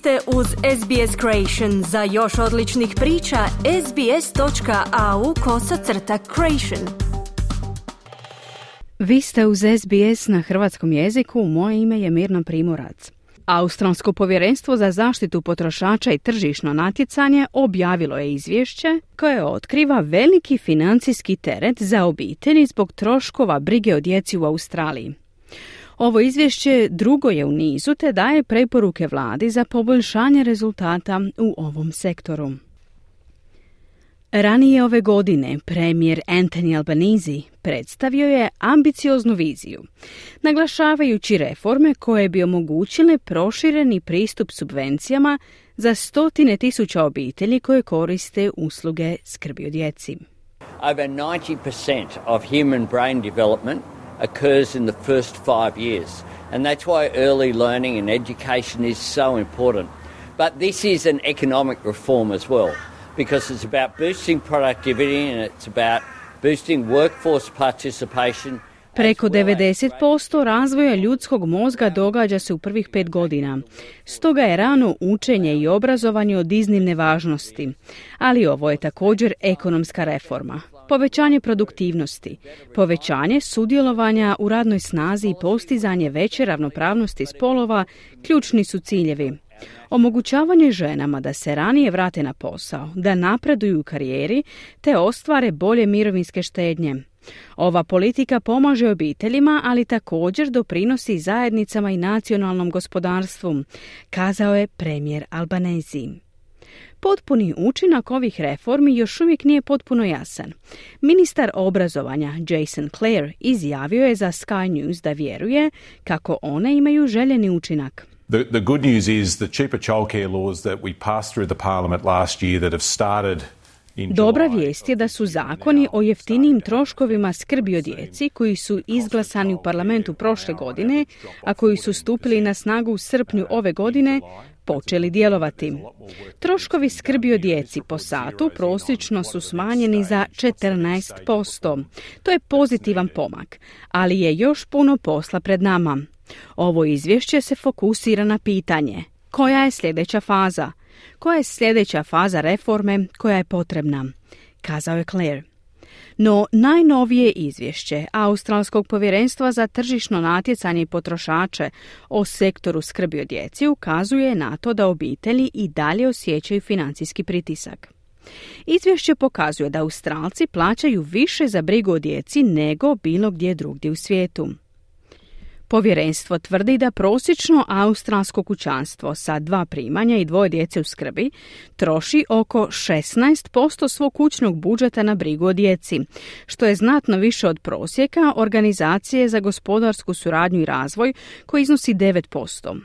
ste uz SBS Creation. Za još odličnih priča, sbs.au kosacrta creation. Vi ste uz SBS na hrvatskom jeziku, moje ime je Mirna Primorac. Australsko povjerenstvo za zaštitu potrošača i tržišno natjecanje objavilo je izvješće koje otkriva veliki financijski teret za obitelji zbog troškova brige o djeci u Australiji. Ovo izvješće drugo je u nizu te daje preporuke vladi za poboljšanje rezultata u ovom sektoru. Ranije ove godine premijer Anthony Albanese predstavio je ambicioznu viziju, naglašavajući reforme koje bi omogućile prošireni pristup subvencijama za stotine tisuća obitelji koje koriste usluge skrbi o djeci. Over 90% of human brain development occurs in the first five years. And that's why early learning and education is so important. But this is an economic reform as well, because it's about boosting productivity and it's about boosting workforce participation. Preko 90% razvoja ljudskog mozga događa se u prvih pet godina. Stoga je rano učenje i obrazovanje od iznimne važnosti. Ali ovo je također ekonomska reforma povećanje produktivnosti, povećanje sudjelovanja u radnoj snazi i postizanje veće ravnopravnosti spolova ključni su ciljevi. Omogućavanje ženama da se ranije vrate na posao, da napreduju u karijeri te ostvare bolje mirovinske štednje. Ova politika pomaže obiteljima, ali također doprinosi zajednicama i nacionalnom gospodarstvu, kazao je premijer Albanezi. Potpuni učinak ovih reformi još uvijek nije potpuno jasan. Ministar obrazovanja Jason Clare izjavio je za Sky News da vjeruje kako one imaju željeni učinak. The, the good news is the cheaper childcare laws that we passed through the parliament last year that have started Dobra vijest je da su zakoni o jeftinijim troškovima skrbi o djeci koji su izglasani u parlamentu prošle godine, a koji su stupili na snagu u srpnju ove godine, počeli djelovati. Troškovi skrbi o djeci po satu prosječno su smanjeni za 14%. To je pozitivan pomak, ali je još puno posla pred nama. Ovo izvješće se fokusira na pitanje koja je sljedeća faza? Koja je sljedeća faza reforme koja je potrebna? Kazao je Claire. No najnovije izvješće Australskog povjerenstva za tržišno natjecanje i potrošače o sektoru skrbi o djeci ukazuje na to da obitelji i dalje osjećaju financijski pritisak. Izvješće pokazuje da Australci plaćaju više za brigu o djeci nego bilo gdje drugdje u svijetu. Povjerenstvo tvrdi da prosječno australsko kućanstvo sa dva primanja i dvoje djece u skrbi troši oko 16% svog kućnog budžeta na brigu o djeci, što je znatno više od prosjeka Organizacije za gospodarsku suradnju i razvoj koji iznosi 9%.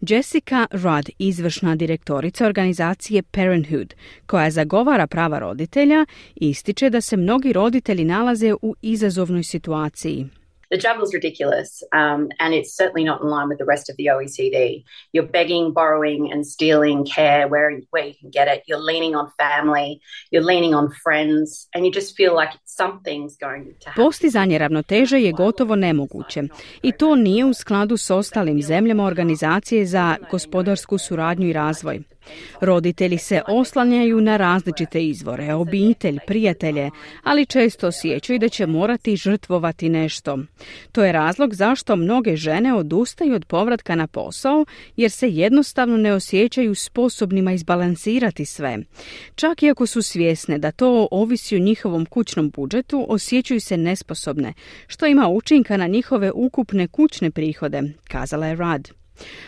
Jessica Rudd, izvršna direktorica organizacije Parenthood, koja zagovara prava roditelja, ističe da se mnogi roditelji nalaze u izazovnoj situaciji. The is ridiculous, um, and it's certainly not in line with the rest of the OECD. You're begging, borrowing, and stealing care where, where you can get it. You're leaning on family, you're leaning on friends, and you just feel like something's going to happen. Postizanje ravnoteže je gotovo nemoguće i to nije u skladu s ostalim zemljama organizacije za gospodarsku suradnju i razvoj. Roditelji se oslanjaju na različite izvore, obitelj, prijatelje, ali često osjećaju da će morati žrtvovati nešto. To je razlog zašto mnoge žene odustaju od povratka na posao jer se jednostavno ne osjećaju sposobnima izbalansirati sve. Čak i ako su svjesne da to ovisi o njihovom kućnom budžetu, osjećaju se nesposobne, što ima učinka na njihove ukupne kućne prihode, kazala je Rad.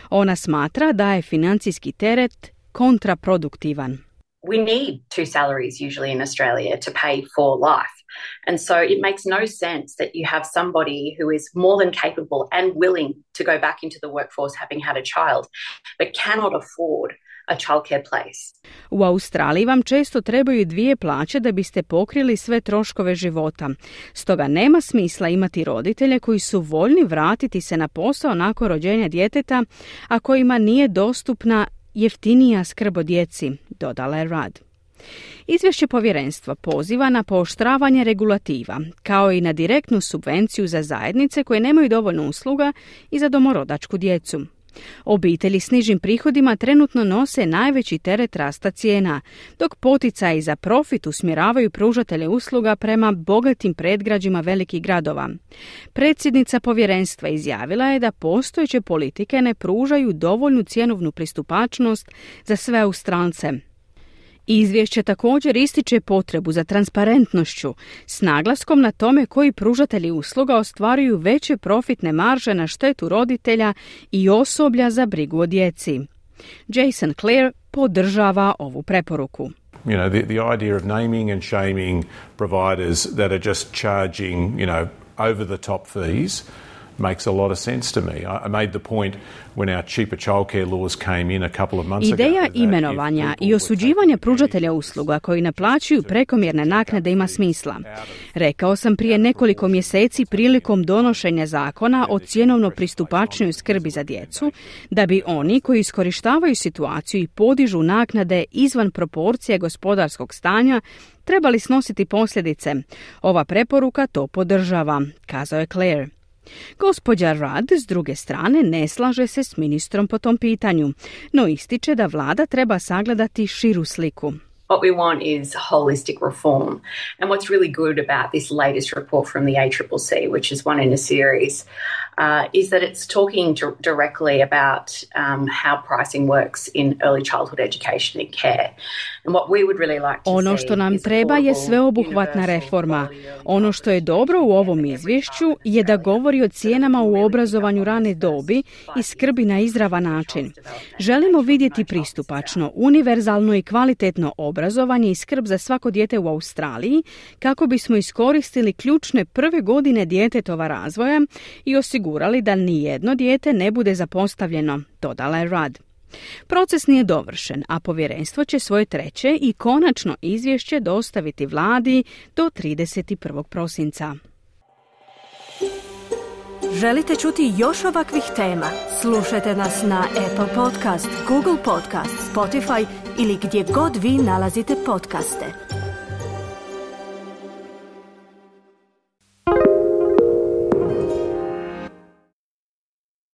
Ona smatra da je financijski teret kontraproduktivan. We need two salaries usually in Australia to pay for life. And so it makes no sense that you have somebody who is more than capable and willing to go back into the workforce having had a child, but cannot afford a childcare place. U Australiji vam često trebaju dvije plaće da biste pokrili sve troškove života. Stoga nema smisla imati roditelje koji su voljni vratiti se na posao nakon rođenja djeteta, a kojima nije dostupna jeftinija skrb o djeci, dodala je Rad. Izvješće povjerenstva poziva na pooštravanje regulativa, kao i na direktnu subvenciju za zajednice koje nemaju dovoljno usluga i za domorodačku djecu. Obitelji s nižim prihodima trenutno nose najveći teret rasta cijena, dok poticaji za profit usmjeravaju pružatelje usluga prema bogatim predgrađima velikih gradova. Predsjednica povjerenstva izjavila je da postojeće politike ne pružaju dovoljnu cjenovnu pristupačnost za sve Australce. Izvješće također ističe potrebu za transparentnošću s naglaskom na tome koji pružatelji usluga ostvaruju veće profitne marže na štetu roditelja i osoblja za brigu o djeci. Jason Clare podržava ovu preporuku. You know, the, the idea of naming and shaming providers that are just charging, you know, over the top fees makes a lot of sense to me. I made the point when our cheaper childcare laws came in a couple of months Ideja imenovanja i osuđivanja pružatelja usluga koji naplaćuju prekomjerne naknade ima smisla. Rekao sam prije nekoliko mjeseci prilikom donošenja zakona o cjenovno pristupačnoj skrbi za djecu, da bi oni koji iskorištavaju situaciju i podižu naknade izvan proporcije gospodarskog stanja trebali snositi posljedice. Ova preporuka to podržava, kazao je Claire. Gospođa Rudd, s druge strane, ne slaže se s ministrom po tom pitanju, no ističe da vlada treba sagledati širu sliku. What we want is holistic reform. And what's really good about this latest report from the ACCC, which is one in a series, uh, is that it's talking directly about um, how pricing works in early childhood education and care. And what we would really like to ono što nam treba je sveobuhvatna reforma. Ono što je dobro u ovom izvješću je da govori o cijenama u obrazovanju rane dobi i skrbi na izravan način. Želimo vidjeti pristupačno, univerzalno i kvalitetno obrazovanje i skrb za svako dijete u Australiji kako bismo iskoristili ključne prve godine djetetova razvoja i osigurali osigurali da ni jedno dijete ne bude zapostavljeno, dodala je Rad. Proces nije dovršen, a povjerenstvo će svoje treće i konačno izvješće dostaviti vladi do 31. prosinca. Želite čuti još ovakvih tema? Slušajte nas na Apple Podcast, Google Podcast, Spotify ili gdje god vi nalazite podcaste.